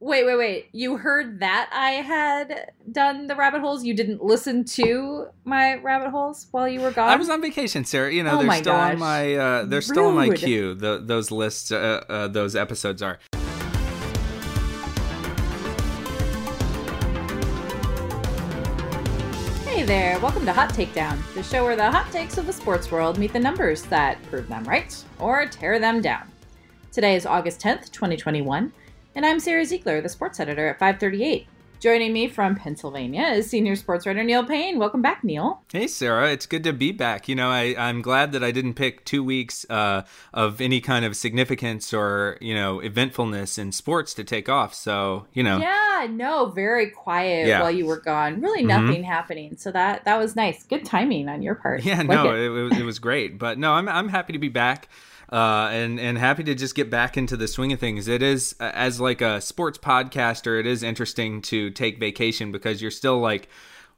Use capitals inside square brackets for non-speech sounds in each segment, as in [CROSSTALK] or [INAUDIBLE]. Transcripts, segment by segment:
Wait, wait, wait. You heard that I had done the rabbit holes? You didn't listen to my rabbit holes while you were gone? I was on vacation, Sara. You know, Oh they're still gosh. on my uh, they're still on my queue. The, those lists, uh, uh, those episodes are. Hey there, welcome to Hot Takedown, the show where the hot takes of the sports world meet the numbers that prove them right or tear them down. Today is August 10th, 2021, and I'm Sara Ziegler, the sports editor at 538. Joining me from Pennsylvania is senior sports writer Neil Payne. Welcome back, Neil. Hey, Sara, it's good to be back. You know, I, I'm glad that I didn't pick two weeks uh, of any kind of significance or, you know, eventfulness in sports to take off. So, you know, Yeah, no, very quiet Yeah. while you were gone. Really Mhm. nothing happening. So that that was nice. Good timing on your part. Yeah, Like no, it. it, was, it was great. But no, I'm I'm happy to be back. Uh, and and happy to just get back into the swing of things. It is as like a sports podcaster, it is interesting to take vacation because you're still like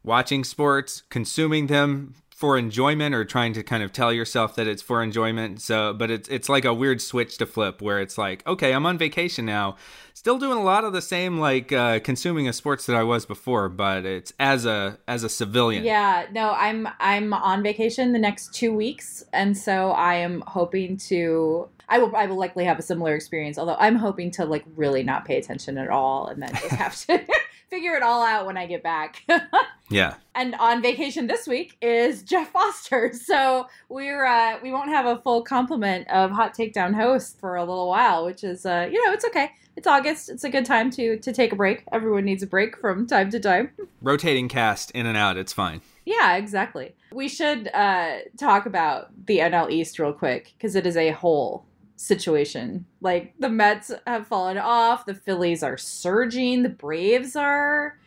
watching sports, consuming them for enjoyment, or trying to kind of tell yourself that it's for enjoyment. So, but it's it's like a weird switch to flip where it's like, okay, I'm on vacation now, still doing a lot of the same like uh, consuming of sports that I was before, but it's as a as a civilian. Yeah, no, I'm I'm on vacation the next two weeks, and so I am hoping to. I will I will likely have a similar experience, although I'm hoping to like really not pay attention at all, and then just have to [LAUGHS] figure it all out when I get back. [LAUGHS] yeah. and on vacation this week is Geoff Foster, [LAUGHS] so we're uh, we won't have a full complement of Hot Takedown hosts for a little while, which is uh, you know it's okay. It's August. It's a good time to to take a break. Everyone needs a break from time to time. [LAUGHS] rotating cast in and out. It's fine. Yeah, exactly. We should uh, talk about the NL East real quick because it is a whole situation. Like the Mets have fallen off, the Phillies are surging, the Braves are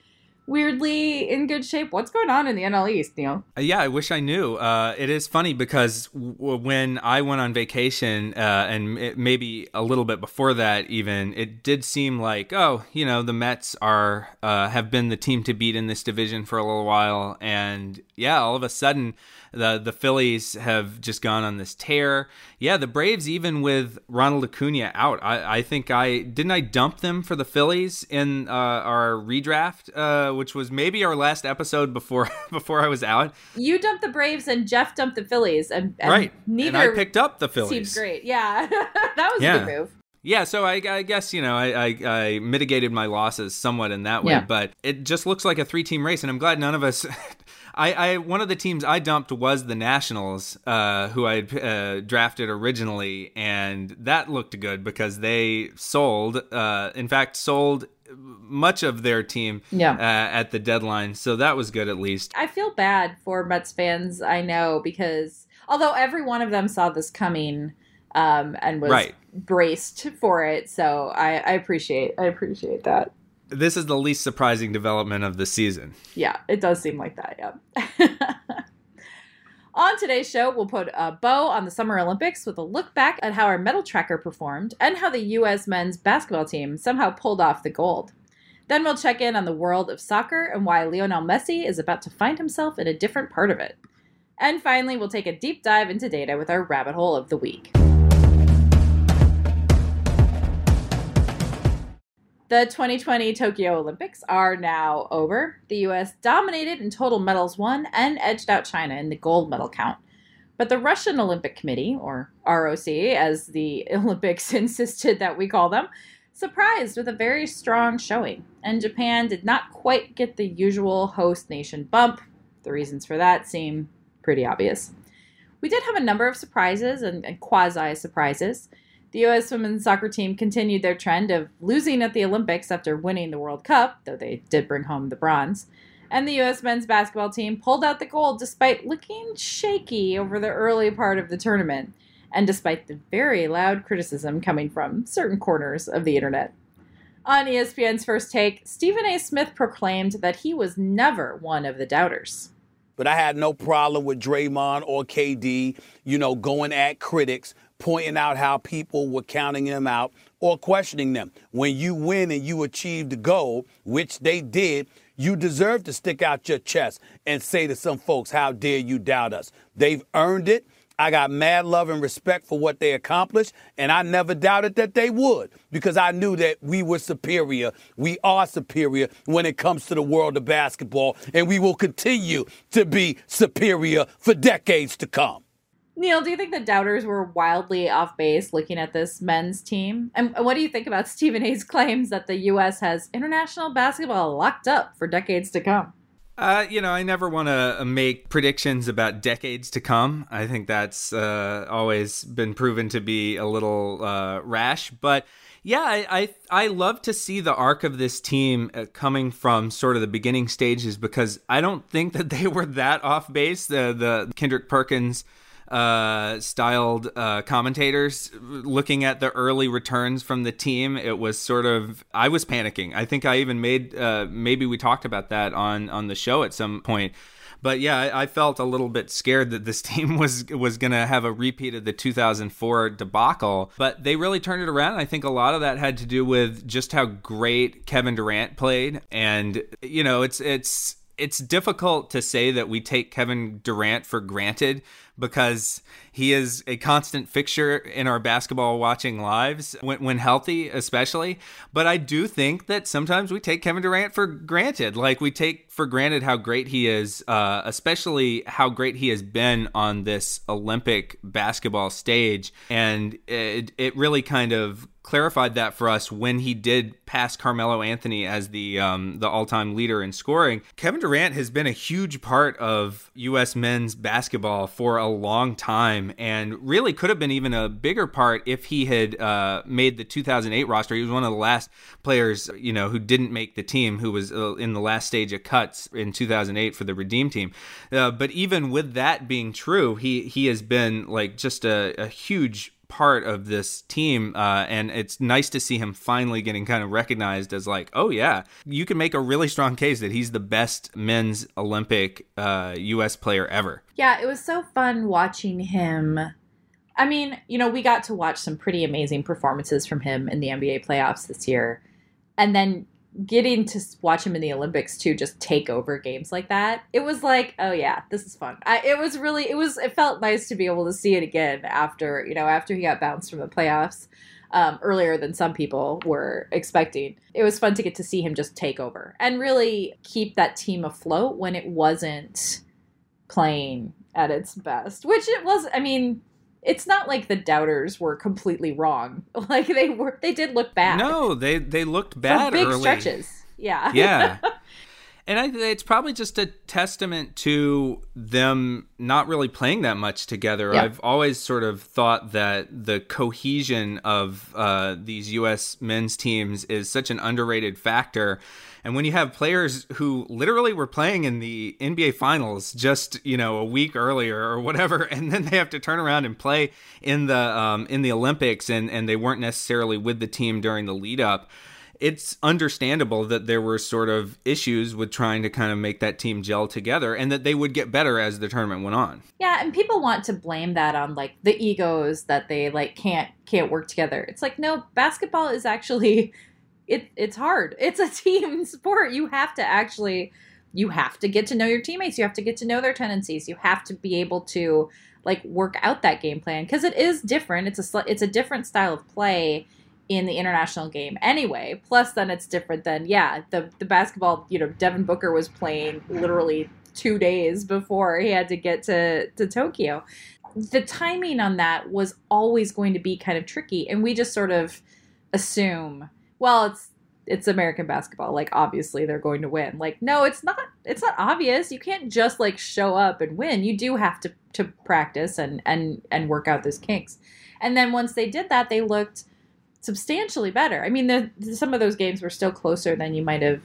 weirdly in good shape. What's going on in the NL East, Neil? Uh, Yeah, I wish I knew. Uh, it is funny because w- when I went on vacation, uh, and maybe a little bit before that, even it did seem like, oh, you know, the Mets are uh, have been the team to beat in this division for a little while, and yeah, all of a sudden, the the Phillies have just gone on this tear. Yeah, the Braves, even with Ronald Acuna out, I, I think I didn't I dump them for the Phillies in uh, our redraft, uh, which was maybe our last episode before [LAUGHS] before I was out. You dumped the Braves and Geoff dumped the Phillies, and, and right. neither and I picked up the Phillies. seems great. Yeah, [LAUGHS] that was a Yeah. good move. Yeah, so I, I guess you know I, I, I mitigated my losses somewhat in that way, Yeah. but it just looks like a three-team race, and I'm glad none of us. [LAUGHS] I, I one of the teams I dumped was the Nationals, uh, who I uh, drafted originally, and that looked good because they sold. Uh, in fact, sold much of their team Yeah. uh, at the deadline, so that was good at least. I feel bad for Mets fans, I know, because although every one of them saw this coming um, and was Right. braced for it, so I, I appreciate I appreciate that. This is the least surprising development of the season. Yeah, it does seem like that. Yeah. [LAUGHS] on today's show, we'll put a bow on the Summer Olympics with a look back at how our medal tracker performed and how the U.S. men's basketball team somehow pulled off the gold. Then we'll check in on the world of soccer and why Lionel Messi is about to find himself in a different part of it. And finally, we'll take a deep dive into data with our rabbit hole of the week. The 2020 Tokyo Olympics are now over. The US dominated in total medals won and edged out China in the gold medal count. But the Russian Olympic Committee, or ROC, as the [LAUGHS] Olympics insisted that we call them, surprised with a very strong showing. And Japan did not quite get the usual host nation bump. The reasons for that seem pretty obvious. We did have a number of surprises and, and quasi surprises. The U.S. women's soccer team continued their trend of losing at the Olympics after winning the World Cup, though they did bring home the bronze. And the U.S. men's basketball team pulled out the gold despite looking shaky over the early part of the tournament, and despite the very loud criticism coming from certain corners of the internet. On ESPN's first take, Stephen A. Smith proclaimed that he was never one of the doubters. But I had no problem with Draymond or KD, you know, going at critics, pointing out how people were counting them out or questioning them. When you win and you achieve the goal, which they did, you deserve to stick out your chest and say to some folks, How dare you doubt us? They've earned it. I got mad love and respect for what they accomplished, and I never doubted that they would because I knew that we were superior. We are superior when it comes to the world of basketball, and we will continue to be superior for decades to come. Neil, do you think the doubters were wildly off base looking at this men's team? And what do you think about [LAUGHS] Stephen A's claims that the U.S. has international basketball locked up for decades to come? Uh, you know, I never want to make predictions about decades to come. I think that's uh, always been proven to be a little uh, rash. But yeah, I, I, I love to see the arc of this team uh, coming from sort of the beginning stages because I don't think that they were that off base. The the Kendrick Perkins uh, styled uh, commentators looking at the early returns from the team. It was sort of I was panicking. I think I even made uh, maybe we talked about that on on the show at some point. But yeah, I, I felt a little bit scared that this [LAUGHS] team was was going to have a repeat of the 2004 debacle. But they really turned it around. I think a lot of that had to do with just how great Kevin Durant played, and you know, it's it's it's difficult to say that we take Kevin Durant for granted because he is a constant fixture in our basketball watching lives when, when, healthy, especially. But I do think that sometimes we take Kevin Durant for granted. Like we take for granted how great he is, uh, especially how great he has been on this Olympic basketball stage. And it, it really kind of clarified that for us when he did pass Carmelo Anthony as the um, the all time leader in scoring. Kevin Durant has been a huge part of U.S. men's basketball for a long time, and really could have been even a bigger part if he had uh, made the 2008 roster. He was one of the last players, you know, who didn't make the team, who was uh, in the last stage of cuts in 2008 for the Redeem team. Uh, but even with that being true, he he has been like just a, a huge part of this team, uh, and it's nice to see him finally getting kind of recognized as like, oh yeah, you can make a really strong case that he's the best men's Olympic uh, U.S. player ever. Yeah, it was so fun watching him. I mean, you know, we got to watch some pretty amazing performances from him in the NBA playoffs this year, and then getting to watch him in the Olympics too, just take over games like that. It was like, oh yeah, this is fun. I, it was really, it was, it felt nice to be able to see it again after, you know, after he got bounced from the playoffs um, earlier than some people were expecting. It was fun to get to see him just take over and really keep that team afloat when it wasn't playing at its best, which it was. I mean, it's not like the doubters were completely wrong. [LAUGHS] Like they were, they did look bad. No, they they looked bad For big early. stretches. Yeah, yeah. [LAUGHS] And I, it's probably just a testament to them not really playing that much together. Yeah. I've always sort of thought that the cohesion of uh, these U.S. men's teams is such an underrated factor. And when you have players who literally were playing in the NBA finals just, you know, a week earlier or whatever, [LAUGHS] and then they have to turn around and play in the um, in the Olympics and, and they weren't necessarily with the team during the lead up it's understandable that there were sort of issues with trying to kind of make that team gel together and that they would get better as the tournament went on. Yeah, and people want to blame that on like the egos that they like can't can't work together. It's like no, basketball is actually it it's hard. It's a [LAUGHS] team sport. You have to actually you have to get to know your teammates. You have to get to know their tendencies. You have to be able to like work out that game plan because it is different. It's a it's a different style of play in the international game anyway. Plus, then it's different than yeah, the the basketball. You know, Devin Booker was playing literally two days before he had to get to to Tokyo. The timing on that was always going to be kind of tricky, and we just sort of assume, well, it's it's American basketball. Like obviously they're going to win. Like no, it's not. It's not obvious. You can't just like show up and win. You do have to to practice and and and work out those kinks. And then once they did that, they looked substantially better. I mean, the, some of those games were still closer than you might have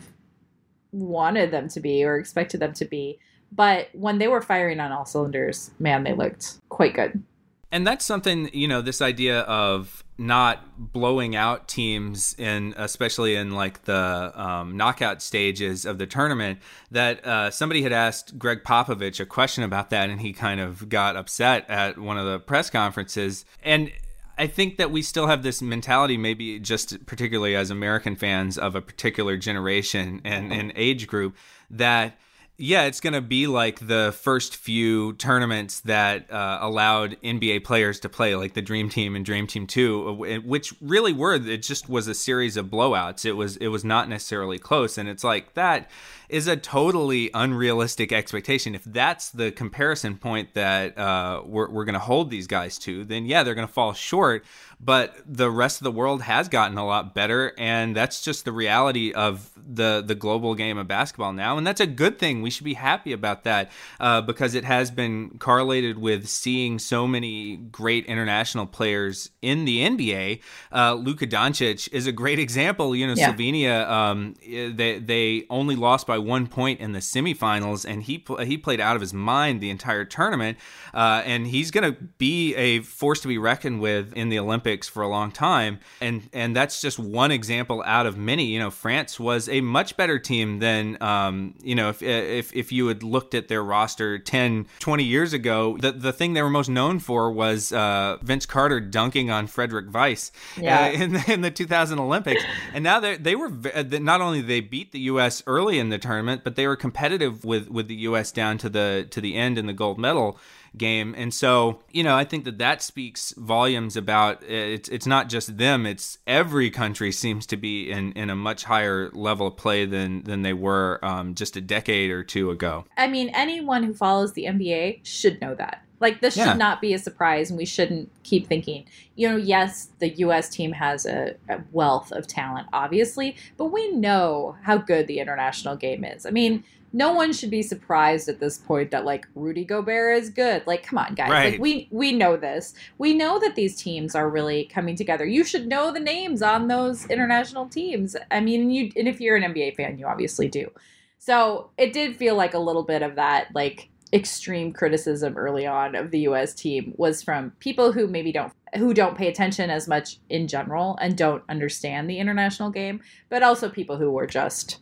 wanted them to be or expected them to be. But when they were firing on all cylinders, man, they looked quite good. And that's something, you know, this idea of not blowing out teams in especially in like the um, knockout stages of the tournament that uh, somebody had asked Gregg Popovich a question about that and he kind of got upset at one of the press conferences and I think that we still have this mentality, maybe just particularly as American fans of a particular generation and, and age group, that Yeah, it's going to be like the first few tournaments that uh, allowed NBA players to play, like the Dream Team and Dream Team Two, uh, which really were. It just was a series of blowouts. It was it was not necessarily close, and it's like that is a totally unrealistic expectation. If that's the comparison point that uh, we're, we're going to hold these guys to, then yeah, they're going to fall short. But the rest of the world has gotten a lot better, and that's just the reality of the the global game of basketball now, and that's a good thing. We should be happy about that uh, because it has been correlated with seeing so many great international players in the NBA. Uh, Luka Doncic is a great [LAUGHS] example. You know, yeah. Slovenia, um, they they only lost by by one point in the semifinals, and he he played out of his mind the entire tournament. Uh, and he's going to be a force to be reckoned with in the Olympics for a long time. And and that's just one example out of many. You know, France was a much better team than um, you know if if if you had looked at their roster 10, 20 years ago. The the thing they were most known for was uh, Vince Carter dunking on Frédéric Weis yeah. uh, in the, in the 2000 Olympics. and now they they were not only they beat the U.S. early in the tournament, but they were competitive with with the U.S. down to the to the end in the gold medal game. And so, you know, I think that that speaks volumes about it's it's not just them, it's every country seems to be in in a much higher level of play than than they were um, just a decade or two ago. I mean, anyone who follows the NBA should know that. Like this yeah. should not be a surprise, and we shouldn't keep thinking. You know, yes, the U.S. team has a, a, wealth of talent, obviously, but we know how good the international game is. I mean, no one should be surprised at this point that like Rudy Gobert is good. Like, come on, guys. Right. Like we we know this. We know that these teams are really coming together. You should know the names on those international teams. I mean, you and if you're an NBA fan, you obviously do. So it did feel like a little bit of that, like extreme criticism early on of the US team was from people who maybe don't who don't pay attention as much in general and don't understand the international game, but also people who were just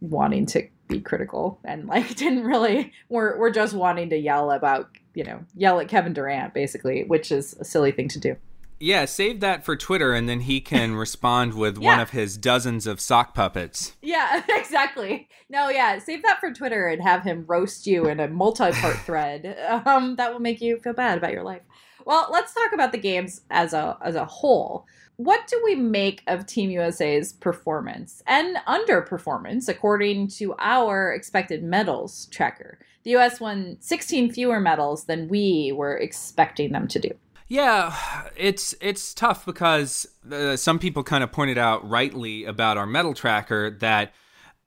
wanting to be critical and like [LAUGHS] didn't really we're we're just wanting to yell about you know yell at Kevin Durant basically, which is a silly thing to do. Yeah, save that for Twitter, and then he can [LAUGHS] respond with yeah. one of his dozens of sock puppets. Yeah, [LAUGHS] exactly. No, yeah, save that for Twitter and have him roast you in a multi-part [LAUGHS] thread. Um, that will make you feel bad about your life. Well, let's talk about the games as a as a whole what do we make of Team USA's performance and underperformance according to our expected medals tracker? The US won 16 fewer medals than we were expecting them to do. Yeah, it's it's tough because uh, some people kind of pointed out rightly about our medal tracker that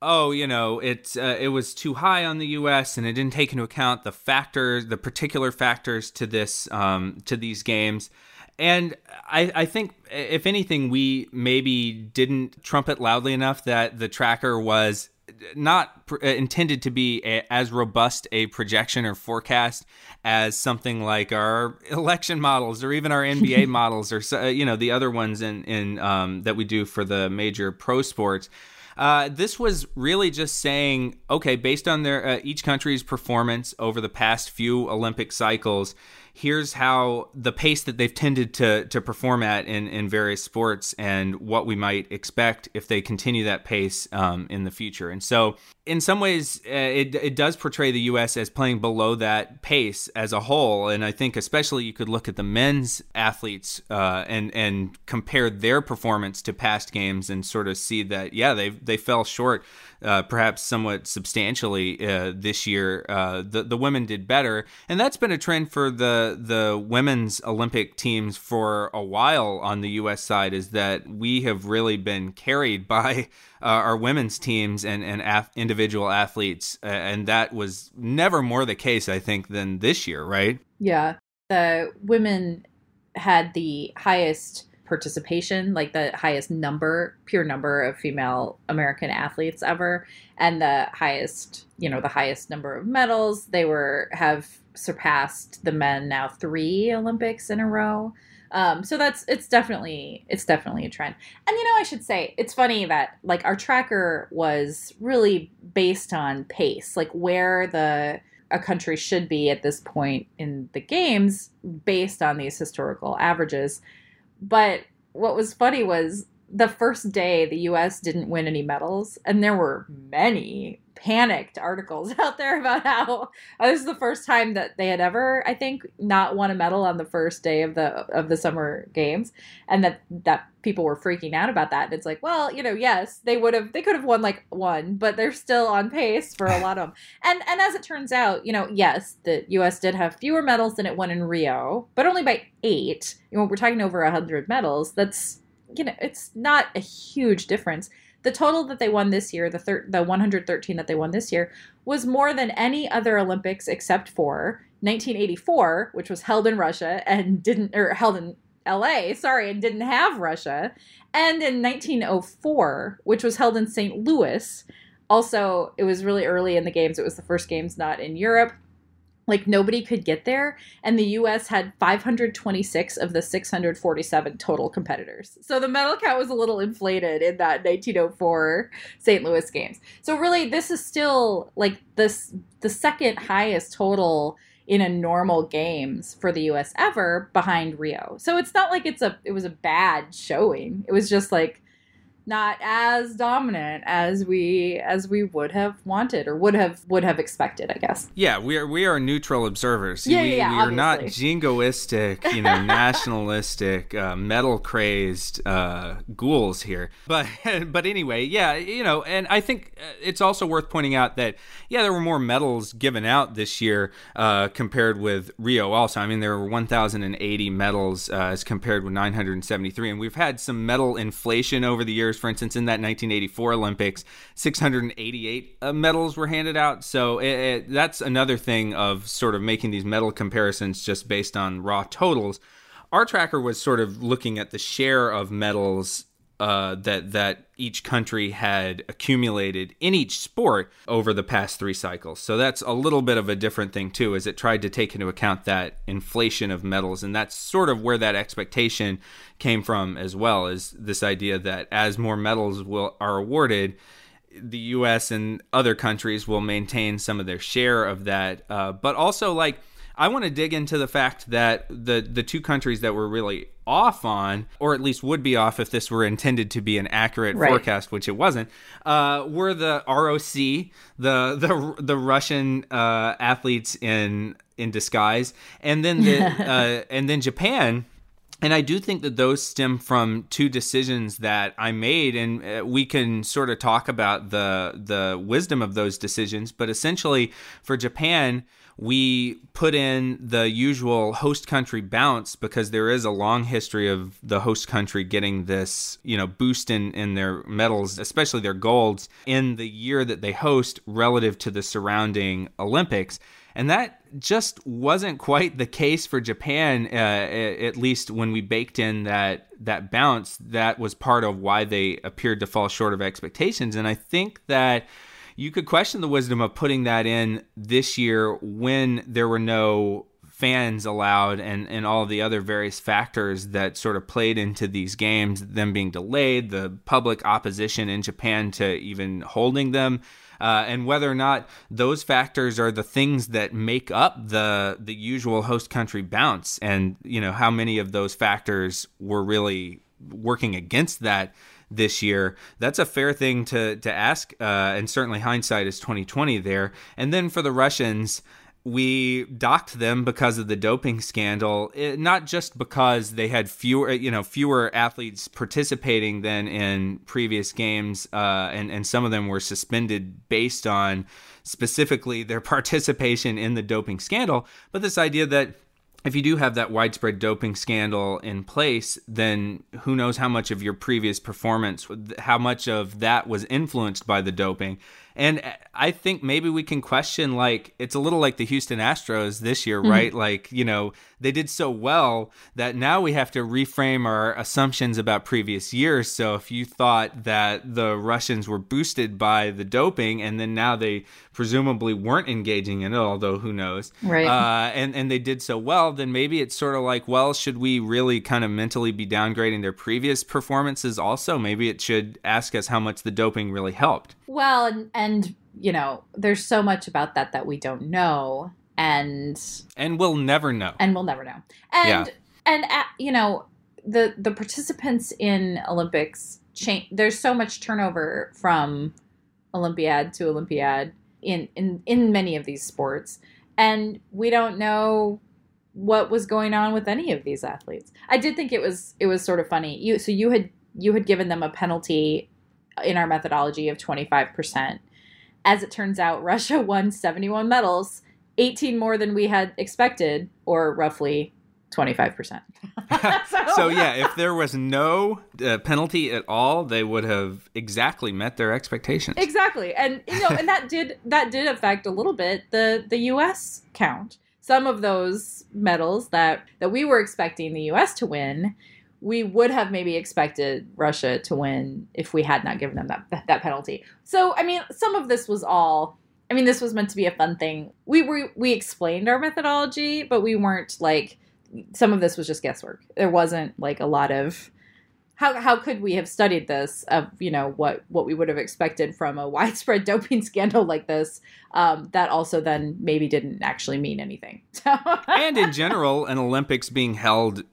oh, you know, it uh, it was too high on the U.S. and it didn't take into account the factors, the particular factors to this um, to these games. And I, I think, if anything, we maybe didn't trumpet loudly enough that the tracker was not pr- uh, intended to be a, as robust a projection or forecast as something like our [LAUGHS] election models or even our NBA [LAUGHS] models or uh, you know the other ones in in um, that we do for the major pro sports. Uh, this was really just saying, okay, based on their uh, each country's performance over the past few Olympic cycles, here's how the pace that they've tended to to perform at in in various sports and what we might expect if they continue that pace um, in the future. And so, in some ways, uh, it it does portray the U.S. as playing below that pace as a whole. And I think especially you could look at the men's athletes uh, and and compare their performance to past games and sort of see that yeah they they fell short uh, perhaps somewhat substantially uh, this year. Uh, the the women did better, and that's been a trend for the the women's Olympic teams for a while on the U.S. side. Is that we have really been carried [LAUGHS] by uh, our women's teams and and af- individual athletes, and that was never more the case, I think, than this year. Right? Yeah, the women had the highest participation, like the highest number, pure number of female American athletes ever, and the highest, you know, the highest number of medals. They were have surpassed the men now three Olympics in a row. Um, so that's it's definitely it's definitely a trend. And you know, I should say it's funny that like our tracker was really based on pace, like where the a country should be at this point in the games based on these historical averages. But what was funny was the first day the US didn't win any medals, and there were many panicked articles [LAUGHS] out there about how this is the first time that they had ever, I think, not won a medal on the first day of the of the summer games, and that that people were freaking out about that. And it's like, well, you know, yes, they would have, they could have won like one, but they're still on pace for a lot of them. [LAUGHS] And and as it turns out, you know, yes, the U.S. did have fewer medals than it won in Rio, but only by eight. You know, we're talking over a hundred medals. That's you know, it's not a huge difference the total that they won this year, the thir- the 113 that they won this year, was more than any other Olympics except for 1984, which was held in Russia and didn't, or held in LA, sorry, and didn't have Russia, and in 1904, which was held in St. Louis. Also, it was really early in the games. It was the first games not in Europe like nobody could get there and the US had 526 of the 647 total competitors. So the medal count was a little inflated in that 1904 St. Louis games. So really this is still like this the second highest total in a normal games for the US ever behind Rio. So it's not like it's a it was a bad showing. It was just like not as dominant as we as we would have wanted or would have would have expected i guess. Yeah we are we are neutral observers. Yeah, we, yeah, we are not jingoistic you know [LAUGHS] nationalistic uh, medal crazed uh, ghouls here. But [LAUGHS] but anyway yeah you know and i think uh, it's also worth pointing out that yeah there were more medals given out this year uh, compared with rio also. I mean there were 1080 medals uh, as compared with 973 and we've had some medal inflation over the years years. For instance, in that 1984 Olympics, 688 uh, medals were handed out. So it, it, that's another thing of sort of making these medal comparisons just based on raw totals. Our tracker was sort of looking at the share of medals uh, that that each country had accumulated in each sport over the past three cycles. So that's a little bit of a different thing too, as it tried to take into account that inflation of medals, and that's sort of where that expectation came from as well. Is this idea that as more medals will are awarded, the U.S. and other countries will maintain some of their share of that, uh, but also like I want to dig into the fact that the the two countries that were really off on, or at least would be off if this were intended to be an accurate right. forecast, which it wasn't, uh, were the ROC, the the the Russian uh, athletes in in disguise, and then the [LAUGHS] uh, and then Japan. And I do think that those stem from two decisions that I made, and uh, we can sort of talk about the the wisdom of those decisions. But essentially, for Japan, we put in the usual host country bounce because there is a long history of the host country getting this, you know, boost in, in their medals, especially their golds, in the year that they host relative to the surrounding Olympics. And that just wasn't quite the case for Japan, uh, at least when we baked in that that bounce. That was part of why they appeared to fall short of expectations. And I think that you could question the wisdom of putting that in this year when there were no fans allowed and, and all the other various factors that sort of played into these games, them being delayed, the public opposition in Japan to even holding them. Uh, and whether or not those factors are the things that make up the the usual host country bounce, and you know how many of those factors were really working against that this year. That's a fair thing to to ask, uh, and certainly hindsight is twenty twenty there. And then for the Russians, we docked them because of the doping scandal it, not just because they had fewer you know fewer athletes participating than in previous games uh, and and some of them were suspended based on specifically their [LAUGHS] participation in the doping scandal but this idea that if you do have that widespread doping scandal in place, then who knows how much of your previous performance, how much of that was influenced by the doping. And I think maybe we can question like it's a little like the Houston Astros this year, mm-hmm. right? Like, you know, they did so well that now we have to reframe our assumptions about previous years. So if you thought that the Russians were boosted by the doping and then now they presumably weren't engaging in it, although who knows, right? Uh, and and they did so well, then maybe it's sort of like, well, should we really kind of mentally be downgrading their previous performances? Also, maybe it should ask us how much the doping really helped. Well, and, and you know, there's so much about that that we don't know, and and we'll never know, and we'll never know, and yeah. and uh, you know, the the participants in Olympics change. There's so much turnover from Olympiad to Olympiad in in in many of these sports, and we don't know what was going on with any of these athletes. I did think it was it was sort of funny. You so you had you had given them a penalty in our methodology of 25%. As it turns out, [LAUGHS] Russia won 71 medals, 18 more than we had expected, or roughly 25%. [LAUGHS] so, so, yeah, if there was no uh, penalty at all, they would have exactly met their expectations. Exactly. And you know, and that did that did affect a little bit the the US count. Some of those medals that that we were expecting the US to win we would have maybe expected Russia to win if we had not given them that that penalty. So, I mean, some of this was all I mean, this was meant to be a fun thing. We were we explained our methodology, but we weren't like some of this was just guesswork. There wasn't like a lot of how how could we have studied this of you know what what we would have expected from a [LAUGHS] widespread doping scandal like this um, that also then maybe didn't actually mean anything. [LAUGHS] and in general, an Olympics being held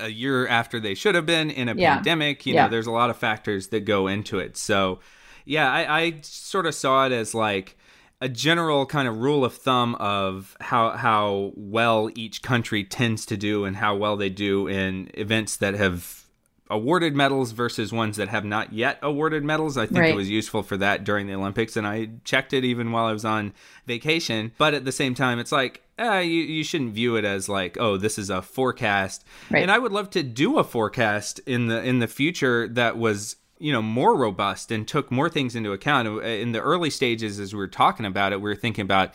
a year after they should have been in a yeah. pandemic. You yeah. know, there's a lot of factors that go into it. So, yeah, I, I sort of saw it as like a general kind of rule of thumb of how how well each country tends to do and how well they do in events that have awarded medals versus ones that have not yet awarded medals. I think right. it was useful for that during the Olympics, and I checked it even while I was on vacation. But at the same time, it's like eh, you you shouldn't view it as like oh this is a forecast. Right. And I would love to do a forecast in the in the future that was you know more robust and took more things into account. In the early stages, as we were talking about it, we were thinking about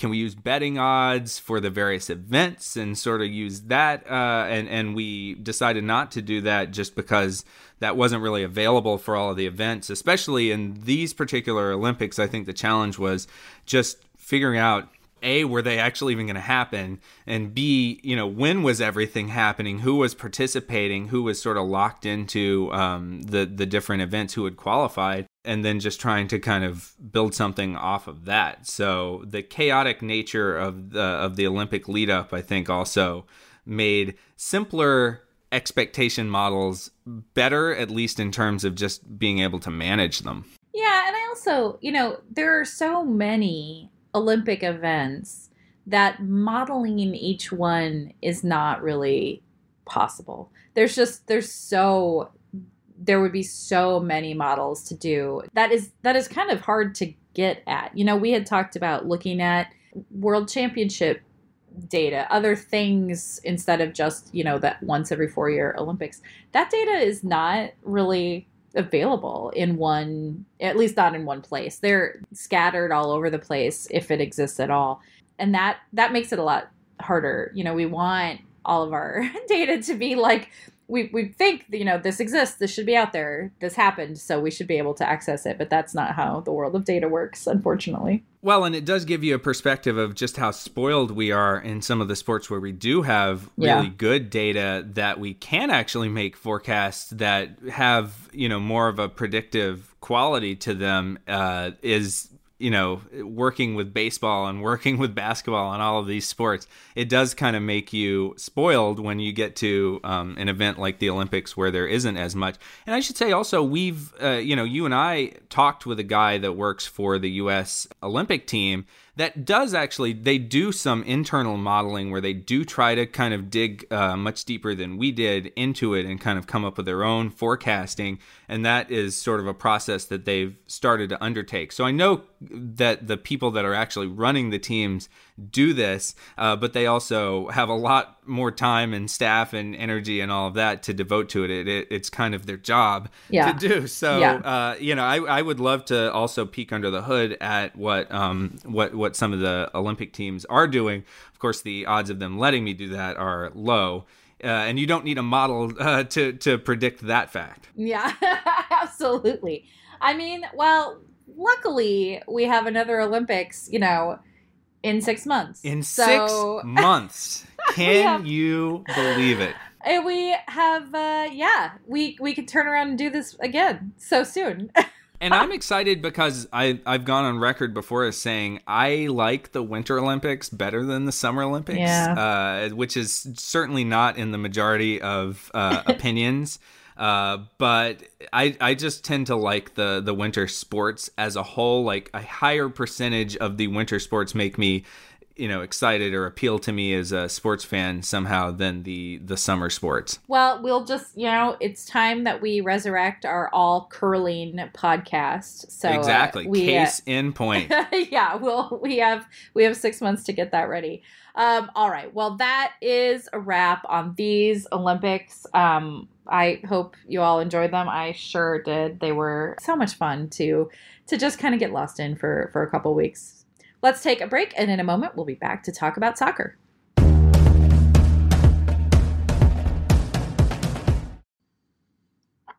can we use betting odds for the various events and sort of use that uh, and and we decided not to do that just because that wasn't really available for all of the events especially in these particular olympics. I think the challenge was just figuring out a were they actually even going to happen? And b you know when was everything happening? Who was participating? Who was sort of locked into um, the the different events? Who had qualified and then just trying to kind of build something off of that so the chaotic nature of the of the olympic lead up i think also made simpler expectation models better at least in terms of just being able to manage them yeah and i also you know there are so many Olympic events that modeling in each one is not really possible. There's just there's so there would be so many models to do. That is that is kind of hard to get at. You know, we had talked about looking at world championship data, other things instead of just, you know, that once every 4 year Olympics. That data is not really available in one at least not in one place they're scattered all over the place if it exists at all and that that makes it a lot harder you know we want all of our [LAUGHS] data to be like we, we think you know this exists this should be out there this happened so we should be able to access it but that's not how the world of data works unfortunately well and it does give you a perspective of just how spoiled we are in some of the sports where we do have really yeah. good data that we can actually make forecasts that have you know more of a predictive quality to them uh, is you know, working with baseball and working with basketball and all of these sports, it does kind of make you spoiled when you get to um, an event like the Olympics where there isn't as much. And I should say also, we've, uh, you know, you and I talked with a guy that works for the U.S. Olympic team that does actually they do some internal modeling where they do try to kind of dig uh, much deeper than we did into it and kind of come up with their own forecasting and that is sort of a process that they've started to undertake so i know that the people that are actually running the teams do this, uh, but they also have a lot more time and staff and energy and all of that to devote to it. it, it it's kind of their job yeah. to do. So, yeah. uh, you know, I, I would love to also peek under the hood at what um, what what some of the Olympic teams are doing. Of course, the odds of them letting me do that are low. Uh, and you don't need a model uh, to to predict that fact. Yeah, [LAUGHS] absolutely. I mean, well, luckily we have another Olympics. You know, in six months. In so, six [LAUGHS] months. Can have, you believe it? And we have, uh, yeah, we we could turn around and do this again so soon. [LAUGHS] and I'm excited because I I've gone on record before as saying I like the Winter Olympics better than the Summer Olympics, yeah. uh, which is certainly not in the majority of uh, [LAUGHS] opinions. Uh, but I I just tend to like the the winter sports as a whole. Like a higher percentage of the winter sports make me you know excited or appeal to me as a sports fan somehow than the the summer sports. Well, we'll just you know it's time that we resurrect our all curling podcast. So uh, exactly, we, case in point. [LAUGHS] yeah, we'll we have we have six months to get that ready. Um, all right, well that is a wrap on these Olympics. Um, I hope you all enjoyed them. I sure did. They were so much fun to to just kind of get lost in for for a couple weeks. Let's take a break, and in a moment, we'll be back to talk about soccer.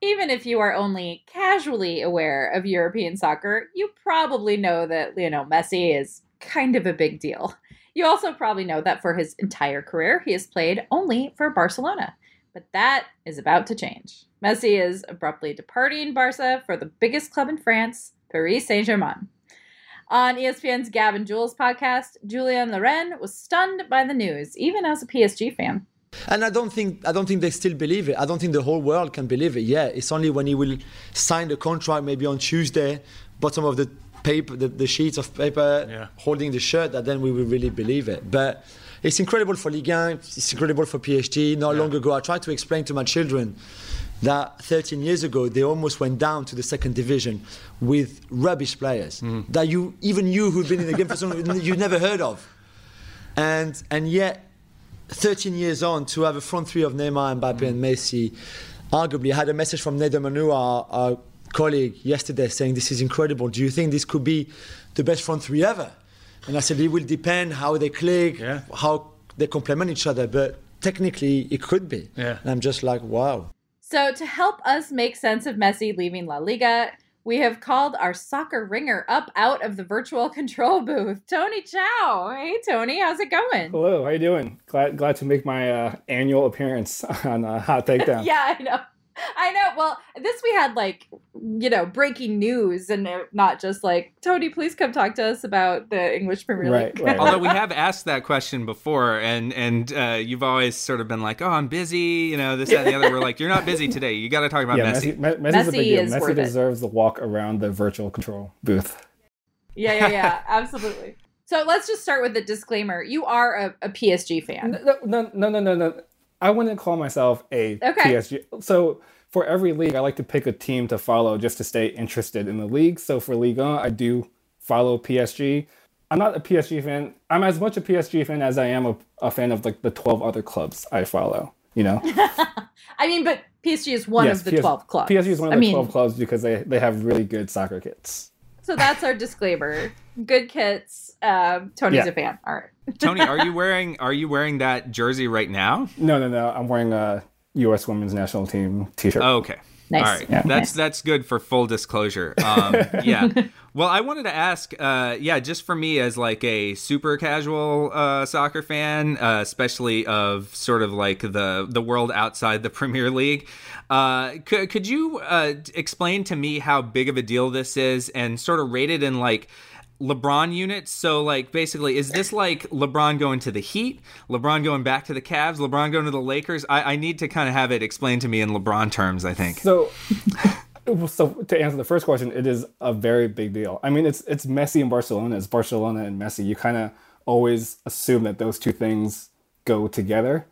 Even if you are only casually aware of European soccer, you probably know that Lionel Messi is kind of a big deal. You also probably know that for his entire career, he has played only for Barcelona. But that is about to change. Messi is abruptly departing Barca for the biggest club in France, Paris Saint Germain. On ESPN's Gab and Juls podcast, Julien Laurens was stunned by the news, even as a PSG fan. And I don't think I don't think they still believe it. I don't think the whole world can believe it. Yeah, it's only when he will sign the contract maybe on Tuesday, bottom of the paper, the, the sheets of paper, yeah. holding the shirt, that then we will really believe it. But it's incredible for Ligue 1. It's incredible for PSG. Not yeah. long ago, I tried to explain to my children that 13 years ago they almost went down to the second division with rubbish players mm. that you even you who've been in the game for so long [LAUGHS] you'd never heard of and and yet 13 years on to have a front three of Neymar, Mbappe mm. and Messi arguably I had a message from Nedum Onuoha our, our colleague yesterday saying this is incredible do you think this could be the best front three ever and I said it will depend how they click yeah. how they complement each other but technically it could be yeah. and I'm just like wow so, to help us make sense of Messi leaving La Liga, we have called our soccer ringer up out of the virtual [LAUGHS] control booth. Tony Chow. Hey, Tony, how's it going? Hello, how you doing? Glad glad to make my uh, annual appearance [LAUGHS] on uh, Hot Takedown. [LAUGHS] yeah, I know. I know. Well, this we had like, you know, breaking news and not just like, Tony, please come talk to us about the English Premier League. Right, right. Although we have asked that question before and and uh, you've always sort of been like, oh, I'm busy, you know, this, that, and the other. We're like, you're not busy today. You got to talk about yeah, Messi. Messi, Messi's Messi a big deal. Messi deserves it. the walk around the virtual control booth. Yeah, yeah, yeah. [LAUGHS] absolutely. So let's just start with the disclaimer. You are a, a PSG fan. No, no, no, no, no, no. I wouldn't call myself a okay. PSG. So for every league, I like to pick a team to follow just to stay interested in the league. So for Liga, I do follow PSG. I'm not a PSG fan. I'm as much a PSG fan as I am a, a fan of like the 12 other clubs I follow. You know. [LAUGHS] I mean, but PSG is one yes, of the PS- 12 clubs. PSG is one of I the mean, 12 clubs because they they have really good soccer kits. So that's our disclaimer. Good kits. Um, Tony's yeah. a fan. All right. Tony, are you wearing are you wearing that jersey right now? No, no, no. I'm wearing a U.S. Women's National Team T-shirt. Oh, okay. Nice. All right, yeah. that's that's good for full disclosure. Um, [LAUGHS] yeah. Well, I wanted to ask, uh, yeah, just for me as like a super casual uh, soccer fan, uh, especially of sort of like the the world outside the [LAUGHS] Premier League, uh, could could you uh, explain to me how big of a deal this is and sort of rate it in like LeBron units. So, like, basically, is this like LeBron going to the Heat, LeBron going back to the Cavs, LeBron going to the Lakers? I, I need to kind of have it explained to me in LeBron terms. I think. So, [LAUGHS] so to answer the first question, it is a very big deal. I mean, it's it's Messi and Barcelona. It's Barcelona and Messi. You kind of always assume that those two things go together.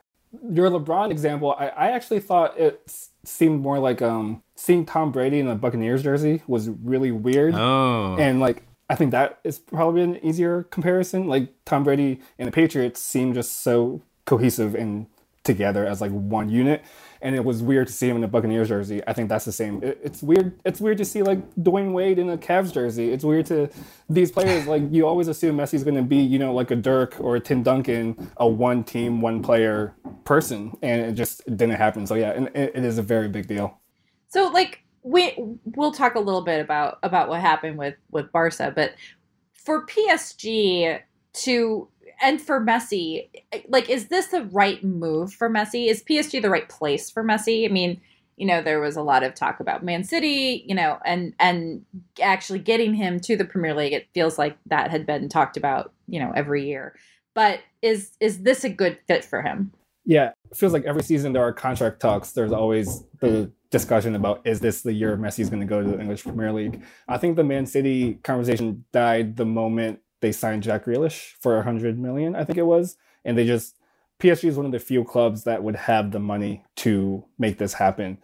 Your LeBron example, I, I actually thought it seemed more like um seeing Tom Brady in a Buccaneers jersey was really weird. Oh. And like I think that is probably an easier comparison. Like Tom Brady and the Patriots seem just so cohesive and together as like one unit. And it was weird to see him in a Buccaneers jersey. I think that's the same. It, it's weird. It's weird to see like Dwyane Wade in a Cavs jersey. It's weird to these players. Like you always assume Messi's going to be, you know, like a Dirk or a Tim Duncan, a one team, one player person, and it just didn't happen. So yeah, and it, it is a very big deal. So like we we'll talk a little bit about about what happened with with Barca, but for PSG to and for Messi, like is this the right move for Messi? Is PSG the right place for Messi? I mean, you know, there was a lot of talk about Man City, you know, and and actually getting him to the Premier League, it feels like that had been talked about, you know, every year. But is is this a good fit for him? Yeah, it feels like every season there are contract talks. There's always the discussion about is this the year Messi's going to go to the English Premier League. I think the Man City conversation died the moment they signed Jack Grealish for 100 million, I think it was, and they just PSG is one of the few clubs that would have the money to make this happen.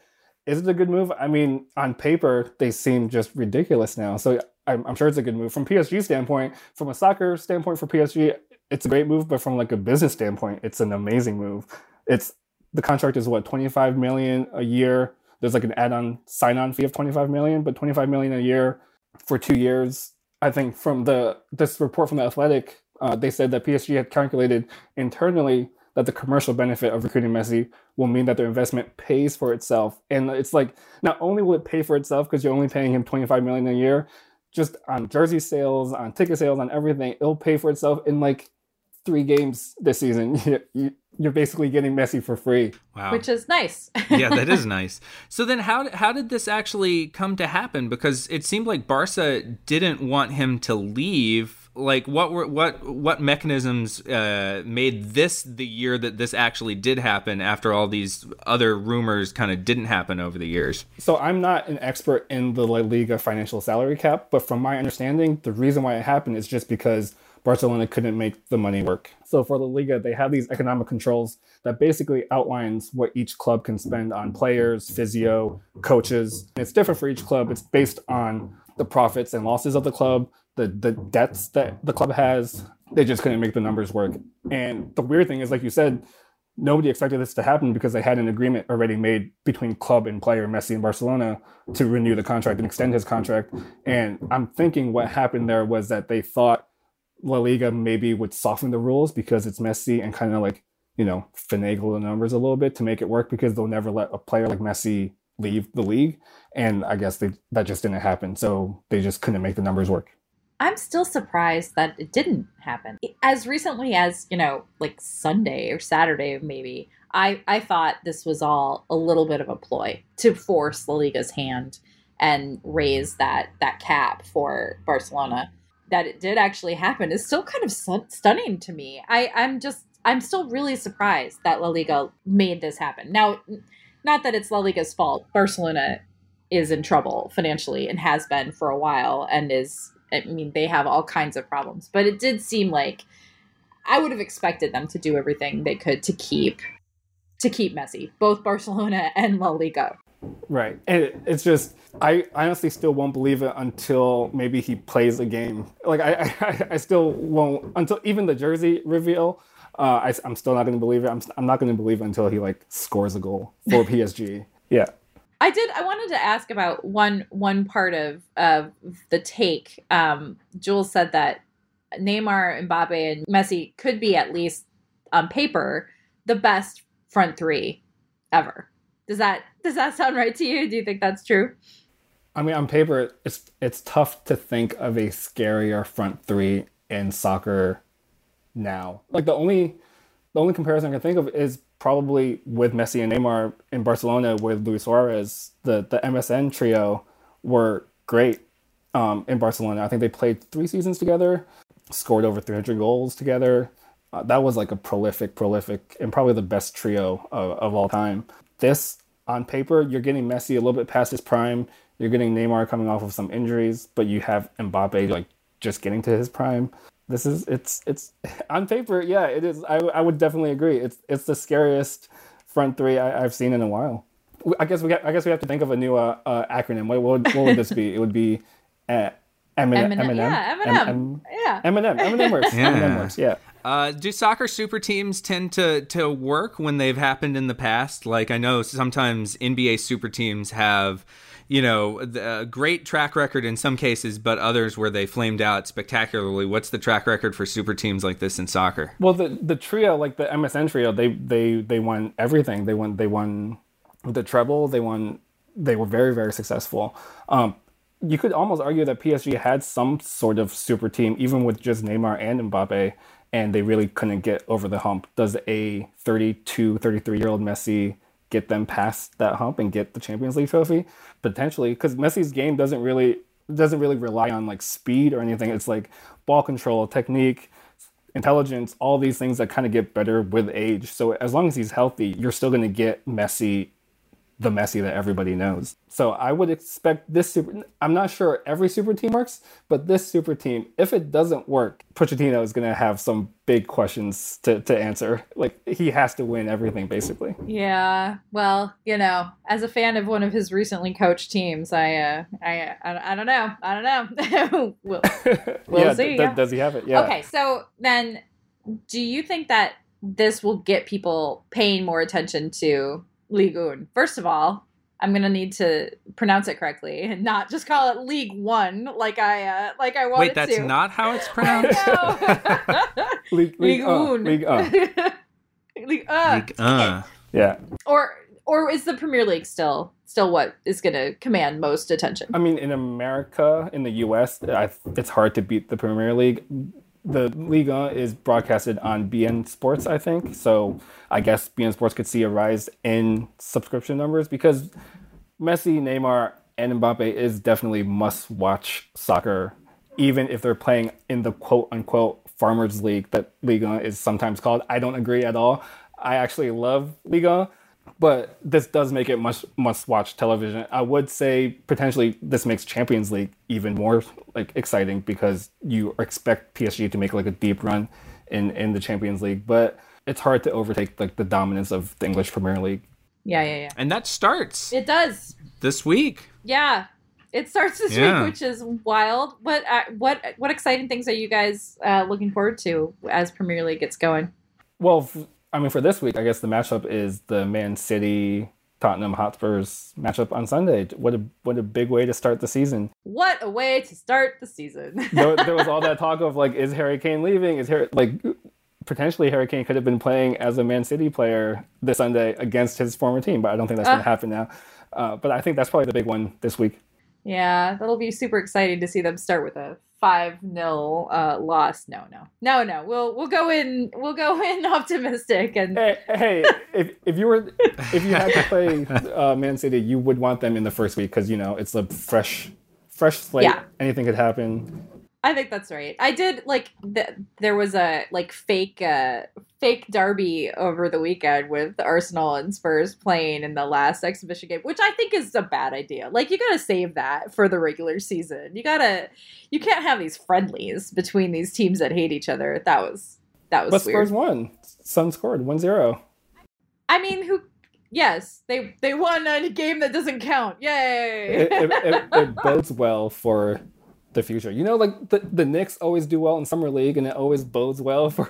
Is it a good move? I mean, on paper, they seem just ridiculous now. So I'm, I'm sure it's a good move from PSG standpoint. From a soccer standpoint for PSG, it's a great move, but from like a business standpoint, it's an amazing move. It's the contract is what 25 million a year. There's like an add-on sign-on fee of 25 million, but 25 million a year for two years. I think from the this report from the Athletic, uh, they said that PSG had calculated internally that the commercial benefit of recruiting Messi will mean that their investment pays for itself. And it's like not only will it pay for itself because you're only paying him 25 million a year, just on jersey sales, on ticket sales, on everything, it'll pay for itself in like three games this season. [LAUGHS] You're basically getting Messi for free. Wow. Which is nice. [LAUGHS] yeah, that is [LAUGHS] nice. So then how how did this actually come to happen because it seemed like Barca didn't want him to leave like what were what what mechanisms uh, made this the year that this actually did happen after all these other rumors kind of didn't happen over the years so i'm not an expert in the la liga financial salary cap but from my understanding the reason why it happened is just because barcelona couldn't make the money work so for la liga they have these economic controls that basically outlines what each club can spend on players physio coaches it's different for each club it's based on the profits and losses of the club the the debts that the club has. They just couldn't make the numbers work. And the weird thing is, like you said, nobody expected this to happen because they had an agreement already made between club and player Messi and Barcelona to renew the contract and extend his contract. And I'm thinking what happened there was that they thought La Liga maybe would soften the rules because it's Messi and kind of like, you know, finagle the numbers a little bit to make it work because they'll never let a player like Messi leave the league. And I guess they, that just didn't happen. So they just couldn't make the numbers work. I'm still surprised that it didn't happen. As recently as, you know, like Sunday or Saturday, maybe, I, I thought this was all a little bit of a ploy to force La Liga's hand and raise that, that cap for Barcelona. That it did actually happen is still kind of stunning to me. I, I'm just, I'm still really surprised that La Liga made this happen. Now, not that it's La Liga's fault. Barcelona is in trouble financially and has been for a while and is I mean, they have all kinds of problems, but it did seem like I would have expected them to do everything they could to keep to keep Messi, both Barcelona and La Liga. Right. And it's just I honestly still won't believe it until maybe he plays a game. Like I [LAUGHS] I, I still won't until even the jersey reveal. Uh, I, am still not going to believe it. I'm, I'm not going to believe it until he like scores a goal for [LAUGHS] PSG. Yeah. I did. I wanted to ask about one one part of of the take. Um, Juls said that Neymar, Mbappe, and Messi could be at least on paper the best front three ever. Does that does that sound right to you? Do you think that's true? I mean, on paper, it's it's tough to think of a scarier front three in soccer now. Like the only the only comparison I can think of is probably with Messi and Neymar in Barcelona with Luis Suarez, the the MSN trio were great um, in Barcelona. I think they played three seasons together, scored over 300 goals together. Uh, that was like a prolific, prolific, and probably the best trio of, of all time. This, on paper, you're getting Messi a little bit past his prime. You're getting Neymar coming off of some injuries, but you have Mbappe like just getting to his prime this is it's it's [LAUGHS] on paper yeah it is i, I would definitely agree it's it's the scariest front three I, have seen in a while i guess we got, i guess we have to think of a new uh, uh, acronym what, what, would, what would this be it would be uh, Eminem, Eminem, yeah, Eminem, M- yeah, Eminem, Eminem works. [LAUGHS] Yeah. Eminem works. Yeah. Uh, do soccer super teams tend to to work when they've happened in the past? Like I know sometimes NBA super teams have you know, a great track record in some cases, but others where they flamed out spectacularly. What's the track record for super teams like this in soccer? Well, the the trio, like the MSN trio, they they they won everything. They won they won the treble. They won. They were very very successful. Um, you could almost argue that PSG had some sort of super team, even with just Neymar and Mbappe, and they really couldn't get over the hump. Does a 32, 33 year old Messi get them past that hump and get the Champions League trophy potentially because Messi's game doesn't really doesn't really rely on like speed or anything. It's like ball control, technique, intelligence, all these things that kind of get better with age. So as long as he's healthy, you're still going to get Messi the Messi that everybody knows. So I would expect this super. I'm not sure every super team works, but this super team, if it doesn't work, Pochettino is going to have some big questions to, to answer. Like he has to win everything, basically. Yeah. Well, you know, as a fan of one of his recently coached teams, I, uh, I, I, I don't know. I don't know. [LAUGHS] we'll, [LAUGHS] we'll yeah, see. d- yeah. Does he have it? Yeah. Okay. So then, do you think that this will get people paying more attention to Ligue 1? First of all, I'm gonna need to pronounce it correctly and not just call it League One like I uh, like I wanted Wait, that's to. not how it's [LAUGHS] pronounced. League, [LAUGHS] League league, uh, league, uh. [LAUGHS] League, uh, League, uh. Yeah. or or is the Premier League still still what is going to command most attention? I mean, in America, in the U.S., I, it's hard to beat the Premier League. The Liga is broadcasted on beIN Sports, I think. So I guess beIN Sports could see a rise in subscription numbers because Messi, Neymar, and Mbappe is definitely must-watch soccer, even if they're playing in the quote-unquote Farmers League that Liga is sometimes called. I don't agree at all. I actually love Liga, but this does make it must must watch television. I would say potentially this makes Champions League even more like exciting because you expect PSG to make like a deep run in in the Champions League, but it's hard to overtake like the dominance of the English Premier League. Yeah, yeah, yeah. And that starts It does. this week. Yeah. It starts this Yeah. week, which is wild. What uh, what what exciting things are you guys uh, looking forward to as Premier League gets going? Well, f- I mean for this week, I guess the matchup is the Man City Tottenham Hotspurs matchup on Sunday. What a what a big way to start the season. What a way to start the season. [LAUGHS] there, there was all that talk of like, is Harry Kane leaving? Is Harry like potentially Harry Kane could have been playing as a Man City player this Sunday against his former team, but I don't think that's going Ah. to happen now. Uh, but I think that's probably the big one this week. yeah, that'll be super exciting to see them start with a five 0 uh, loss. No, no, no, no. We'll we'll go in. We'll go in [LAUGHS] optimistic and Hey, hey, if if you were if you had to play uh, Man City, you would want them in the first week because you know it's a fresh fresh slate. Yeah. Anything could happen. I think that's right. I did like th- there was a like fake uh fake derby over the weekend with Arsenal and Spurs playing in the last exhibition game, which I think is a bad idea. Like you got to save that for the regular season. You got to you can't have these friendlies between these teams that hate each other. That was that was But weird. Spurs won. Son scored 1-0. I mean, who Yes, they they won a game that doesn't count. Yay. It, it, it, it [LAUGHS] bodes well for the future. You know, like the, the Knicks always do well in summer league, and it always bodes well [LAUGHS] for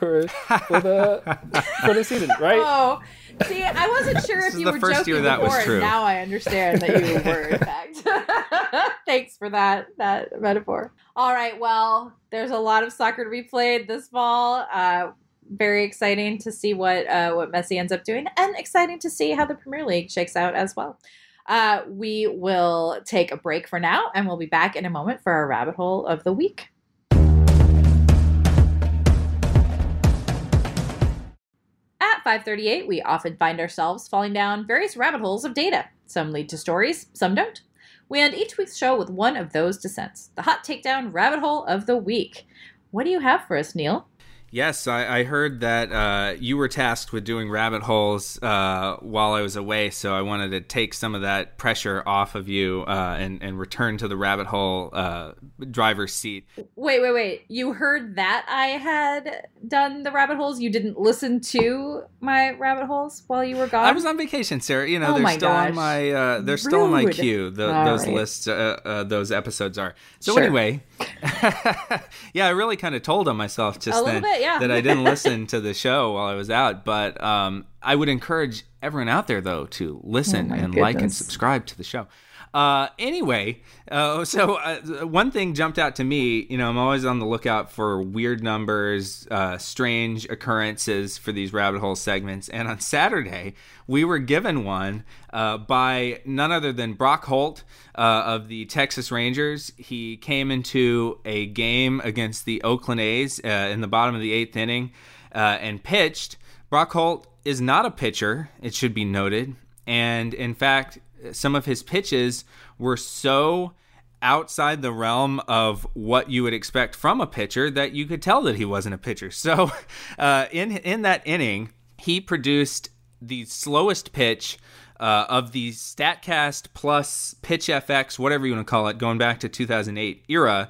for the for the season, [LAUGHS] right? Oh, see, I wasn't sure if you the were first joking year that was before, and true. now I understand that you were, in fact. [LAUGHS] Thanks for that that metaphor. All right, well, there's a lot of soccer to be played this fall. Uh, very exciting to see what uh, what Messi ends up doing, and exciting to see how the Premier League shakes out as well. Uh, we will take a break for now, and we'll be back in a moment for our rabbit hole of the week. At 538, we often find ourselves falling down various rabbit holes of data. Some lead to stories, some don't. We end each week's show with one of those descents, the hot takedown rabbit hole of the week. What do you have for us, Neil? Yes, I, I heard that uh, you were tasked with doing rabbit holes uh, while I was away, so I wanted to take some of that pressure off of you uh, and, and return to the rabbit hole uh, driver's seat. Wait, wait, wait. You heard that I had done the rabbit holes? You didn't listen to my rabbit holes while you were gone? I was on vacation, Sara. You know, Oh they're still gosh. on my uh, they're still on my queue. The, those right. lists, uh, uh, those episodes are. So Sure. anyway, [LAUGHS] yeah, I really kind of told on myself just A little then bit, yeah. That I didn't listen to the show while I was out. But um, I would encourage everyone out there though to listen Oh and like and subscribe to the show. Uh, anyway, uh, so uh, one thing jumped out to me. You know, I'm always on the lookout for weird numbers, uh, strange occurrences for these rabbit hole segments. And on Saturday, we were given one uh, by none other than Brock Holt uh, of the Texas Rangers. He came into a game against the Oakland A's in the bottom of the eighth inning and pitched. Brock Holt is not a pitcher, it should be noted. And in fact, some of his pitches were so outside the realm of what you would expect from a pitcher that you could tell that he wasn't a pitcher. So, [LAUGHS] uh, in in that inning, he produced the slowest pitch uh, of the StatCast plus Pitch FX, whatever you want to call it, going back to 2008 era.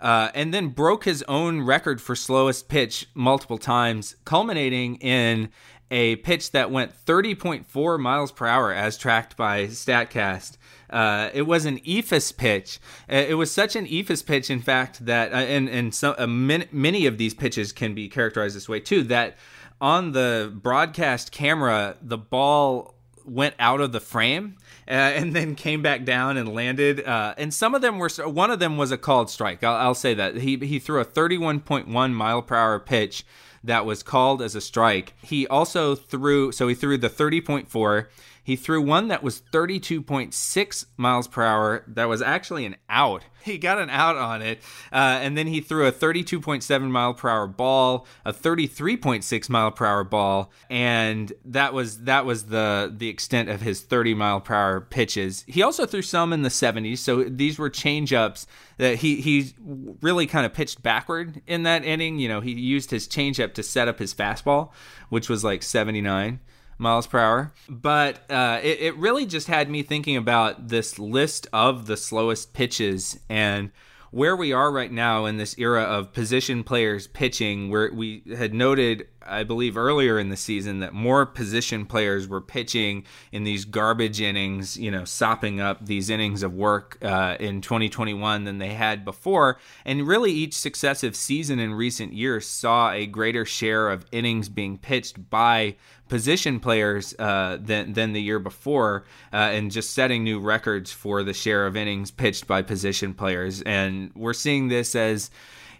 Uh, and then broke his own record for slowest pitch multiple times, culminating in a pitch that went 30.4 miles per hour as tracked by StatCast. Uh, it was an eephus pitch. Uh, it was such an eephus pitch, in fact, that uh, and and so uh, many, many of these pitches can be characterized this way too. That on the broadcast camera, the ball went out of the frame uh, [LAUGHS] and then came back down and landed. Uh, and some of them were one of them was a called strike. I'll, I'll say that he he threw a 31.1 mile per hour pitch that was called as a strike. He also threw so he threw the 30.4 he threw one that was 32.6 miles per hour. That was actually an out. [LAUGHS] He got an out on it, uh, and then he threw a 32.7 mile per hour ball, a 33.6 mile per hour ball, and that was that was the the extent of his 30 mile per hour pitches. He also threw some in the 70s, so these were change ups that he he really kind of pitched backward in that inning. You know, he used his changeup to set up his fastball, which was like 79 miles per hour. But uh, it, it really just had me thinking about this list of the slowest pitches and where we are right now in this era of position players pitching, where we had noted, I believe, earlier in the season that more position players were pitching in these garbage innings, you know, sopping up these innings of work uh, in 2021 than they had before. And really, each successive season in recent years saw a greater share of innings being pitched by position players uh, than than the year before, uh, and just setting new records for the share of innings pitched by position players. And we're seeing this as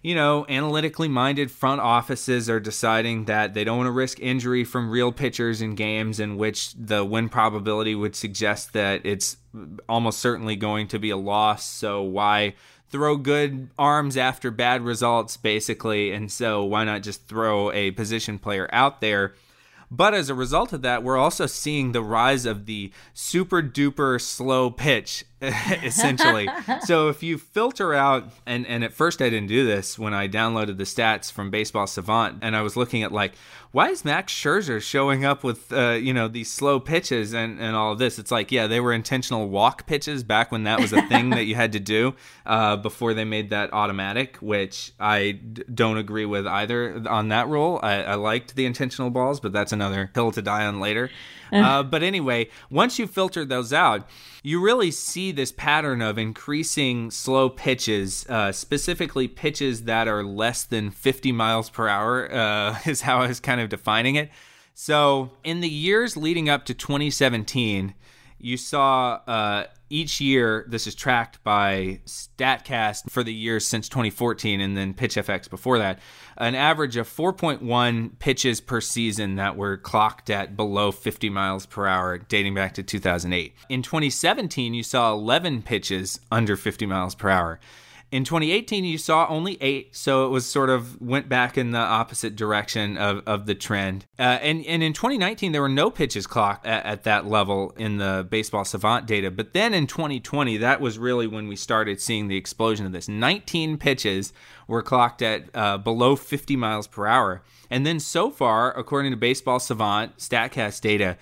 you know, analytically minded front offices are deciding that they don't want to risk injury from real pitchers in games in which the win probability would suggest that it's almost certainly going to be a loss. So why throw good arms after bad results, basically? And so why not just throw a position player out there? But as a result of that, we're also seeing the rise of the super duper slow pitch, [LAUGHS] essentially. so if you filter out, and, and at first I didn't do this when I downloaded the stats from Baseball Savant, and I was looking at like, why is Max Scherzer showing up with uh, you know these slow pitches and, and all of this? It's like yeah, they were intentional walk pitches back when that was a thing that you had to do uh, before they made that automatic, which I d- don't agree with either on that rule. I, I liked the intentional balls, but that's another hill to die on later. [LAUGHS] Uh, but anyway, once you filter those out, you really see this pattern of increasing slow pitches, uh, specifically pitches that are less than 50 miles per hour, uh, [LAUGHS] is how I was kind of defining it. So in the years leading up to 2017, you saw uh, each year, this is tracked by StatCast for the years since 2014 and then PitchFX before that, an average of 4.1 pitches per season that were clocked at below 50 miles per hour dating back to 2008. In 2017, you saw 11 pitches under 50 miles per hour. In 2018, you saw only eight, so it was sort of went back in the opposite direction of, of the trend. Uh, and, and in 2019, there were no pitches clocked at, at, that level in the baseball savant data. But then in 2020, that was really when we started seeing the explosion of this. 19 pitches were clocked at uh, below 50 miles per hour. And then so far, according to Baseball Savant StatCast data,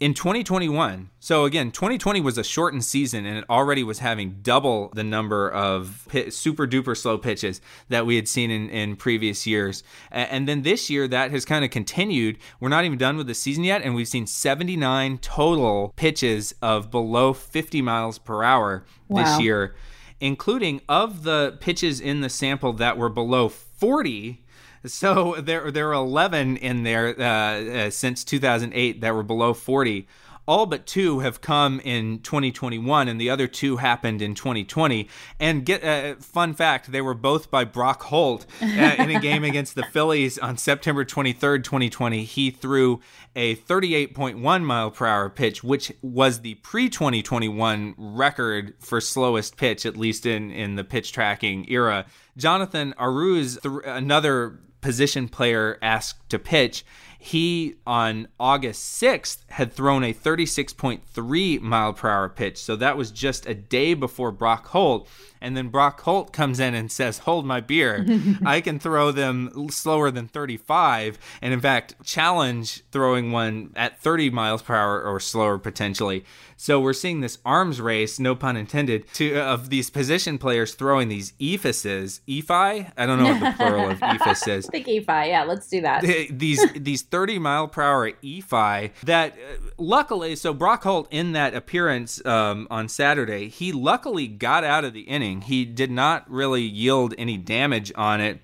in 2021, so again, 2020 was a shortened season and it already was having double the number of super duper slow pitches that we had seen in, in previous years. And then this year, that has kind of continued. We're not even done with the season yet, and we've seen 79 total pitches of below 50 miles per hour wow. this year, including of the pitches in the sample that were below 40 so there there are 11 in there uh, uh, since 2008 that were below 40. All but two have come in 2021, and the other two happened in 2020. And get uh, fun fact: they were both by Brock Holt uh, in a game against the Phillies on September 23rd, 2020. He threw a 38.1 mile per hour pitch, which was the pre 2021 record for slowest pitch, at least in in the pitch tracking era. Jonathan Arauz, th- another position player asked to pitch, he on August 6th had thrown a 36.3 mile per hour pitch. So that was just a day before Brock Holt. And then Brock Holt comes in and says, Hold my beer. [LAUGHS] I can throw them slower than 35. And in fact, challenge throwing one at 30 miles per hour or slower potentially. So we're seeing this arms race, no pun intended, to of these position players throwing these eephuses. Ephi? I don't know what the plural of [LAUGHS] eephus is. I think ephi. Yeah, let's do that. These [LAUGHS] these 30 mile per hour ephi that uh, luckily, so Brock Holt in that appearance um, on Saturday, he luckily got out of the inning. He did not really yield any damage on it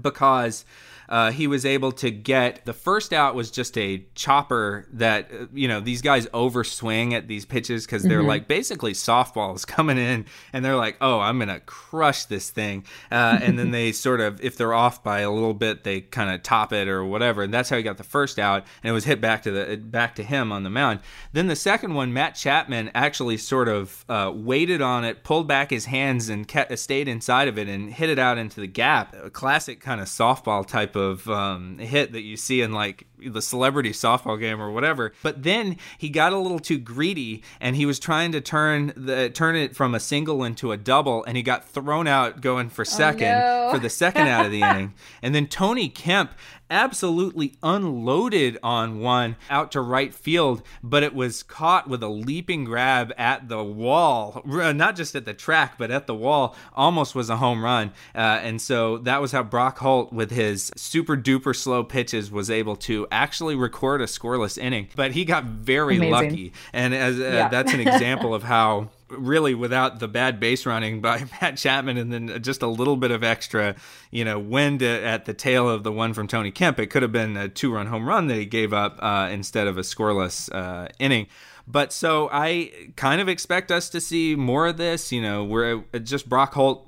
because uh, he was able to get the first out was just a chopper that uh, you know these guys overswing at these pitches because they're mm-hmm. like basically softballs [LAUGHS] coming in and they're like oh i'm gonna crush this thing. Uh, and then [LAUGHS] they sort of if they're off by a little bit they kind of top it or whatever and that's how he got the first out and it was hit back to the back to him on the mound. Then the second one matt chapman actually sort of uh, waited on it pulled back his hands and kept, stayed inside of it and hit it out into the gap. A classic kind of softball type type of um, hit that you see in like the celebrity softball game or whatever. But then he got a little too greedy and he was trying to turn the turn it from a single into a double and he got thrown out going for oh, second oh, no. for the second out of the inning. [LAUGHS] And then Tony Kemp absolutely unloaded on one out to right field, but it was caught with a leaping grab at the wall, not just at the track, but at the wall. Almost was a home run. Uh, and so that was how Brock Holt, with his super duper slow pitches, was able to actually record a scoreless inning. But he got very Amazing. lucky. And as uh, yeah. that's an [LAUGHS] example of how really without the bad base running by [LAUGHS] Matt Chapman and then just a little bit of extra, you know, wind at the tail of the one from Tony Kemp, it could have been a two run home run that he gave up uh, instead of a scoreless uh, inning. But so I kind of expect us to see more of this. You know, we're just Brock Holt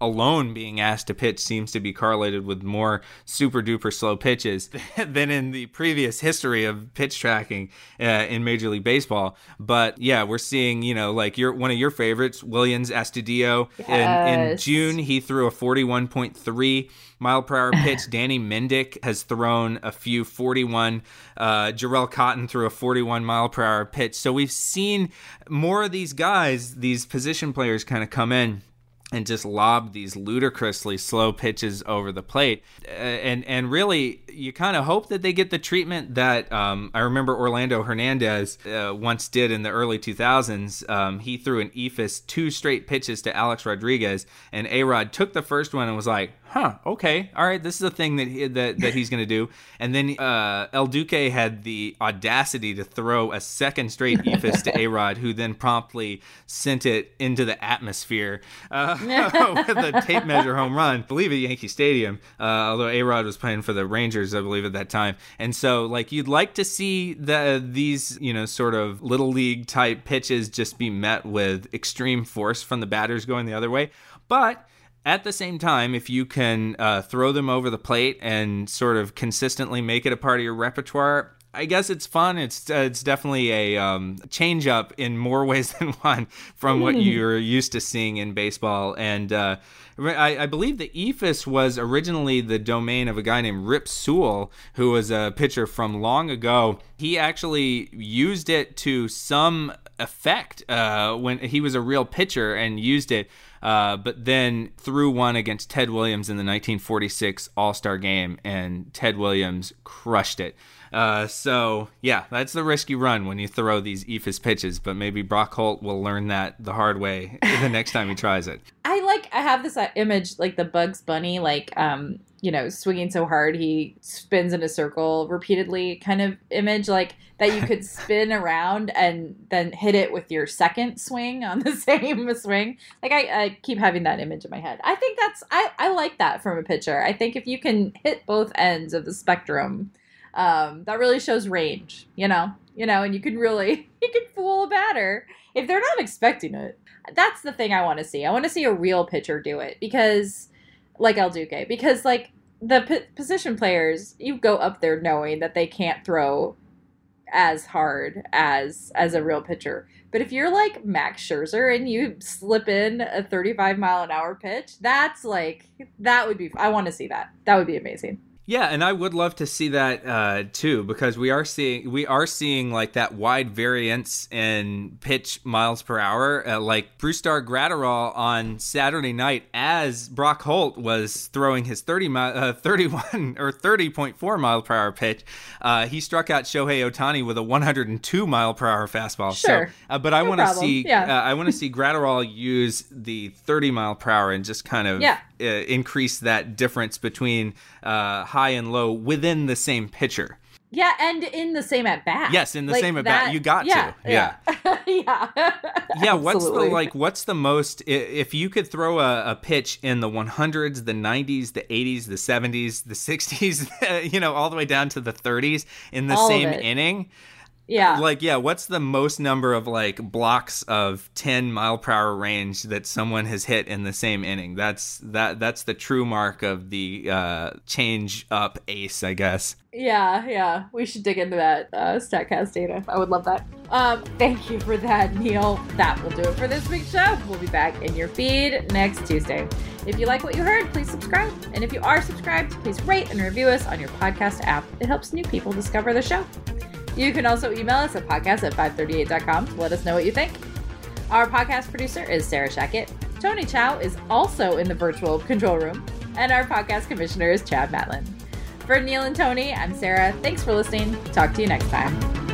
alone being asked to pitch seems to be correlated with more super duper slow pitches [LAUGHS] than in the previous history of pitch tracking uh, in Major League Baseball. But yeah, we're seeing, you know, like your one of your favorites, Willians Astudillo. Yes. In, in June, he threw a 41.3 mile per hour pitch. [LAUGHS] Danny Mendick has thrown a few 41. Uh, Jharel Cotton threw a 41 mile per hour pitch. So we've seen more of these guys, these position players kind of come in and just lob these ludicrously slow pitches over the plate. Uh, and and really, you kind of hope that they get the treatment that um, I remember Orlando Hernandez uh, once did in the early 2000s. Um, he threw an eephus two straight pitches to Alex Rodriguez, and A Rod took the first one and was like, huh, okay, all right, this is a thing that he, that, that he's going to do. And then uh, El Duque had the audacity to throw a second straight eephus to A-Rod, who then promptly sent it into the atmosphere uh, [LAUGHS] with a tape measure home run, I believe at Yankee Stadium, uh, although A-Rod was playing for the Rangers, I believe, at that time. And so, like, you'd like to see the, these, you know, sort of little league type pitches just be met with extreme force from the batters going the other way. But at the same time, if you can uh, throw them over the plate and sort of consistently make it a part of your repertoire, I guess it's fun. It's uh, it's definitely a um, change up in more [LAUGHS] ways than one from what you're used to seeing in baseball. And uh, I, I, believe the eephus was originally the domain of a guy named Rip Sewell, who was a pitcher from long ago. He actually used it to some effect uh, when he was a real pitcher and used it uh, but then threw one against Ted Williams in the 1946 All Star game, and Ted Williams crushed it. Uh, so yeah, that's the risky run when you throw these eephus pitches. But maybe Brock Holt will learn that the hard way [LAUGHS] the next time he tries it. I like. I have this uh, image like the Bugs Bunny, like um, you know, swinging so hard he spins in a circle repeatedly, kind of image like that. You could [LAUGHS] spin around and then hit it with your second swing on the [LAUGHS] same swing. Like I, I keep having that image in my head. I think that's I I like that from a pitcher. I think if you can hit both ends of the spectrum um, that really shows range, you know, you know, and you can really [LAUGHS] you can fool a batter if they're not expecting it. That's the thing I want to see. I want to see a real pitcher do it because, like El Duque, because like the p- position players, you go up there knowing that they can't throw as hard as as a real pitcher. But if you're like Max Scherzer and you slip in a 35 mile an hour pitch, that's like that would be. I want to see that. That would be amazing. Yeah, and I would love to see that uh, too because we are seeing we are seeing like that wide variance in pitch miles per hour. Uh, like Brusdar Graterol on Saturday night, as Brock Holt was throwing his 30 mi- uh, 31 [LAUGHS] or 30.4 mile per hour pitch, uh, he struck out Shohei Ohtani with a 102 mile per hour fastball. Sure. So, uh, but I No want to see Yeah. uh, I want to see Graterol use the 30 mile per hour and just kind of Yeah. Uh, increase that difference between uh, high and low within the same pitcher. Yeah, and in the same at bat. Yes, in the same at bat. You got to. yeah, Yeah. Yeah. [LAUGHS] yeah. [LAUGHS] Yeah, what's the like? What's the most? If you could throw a, a pitch in the 100s, the 90s, the 80s, the 70s, the 60s, [LAUGHS] you know, all the way down to the 30s in the All same inning, Yeah. like yeah, what's the most number of like blocks of 10 mile per hour range that someone has hit in the same inning? That's that that's the true mark of the uh, change up ace, I guess. Yeah, yeah. We should dig into that uh, StatCast data. I would love that. Um, thank you for that, Neil. That will do it for this week's show. We'll be back in your feed next Tuesday. If you like what you heard, please subscribe. And if you are subscribed, please rate and review us on your podcast app. It helps new people discover the show. You can also email us at podcast at 538.com to let us know what you think. Our podcast producer is Sarah Shackett. Tony Chow is also in the virtual control room. And our podcast commissioner is Chad Matlin. For Neil and Tony, I'm Sara. Thanks for listening. Talk to you next time.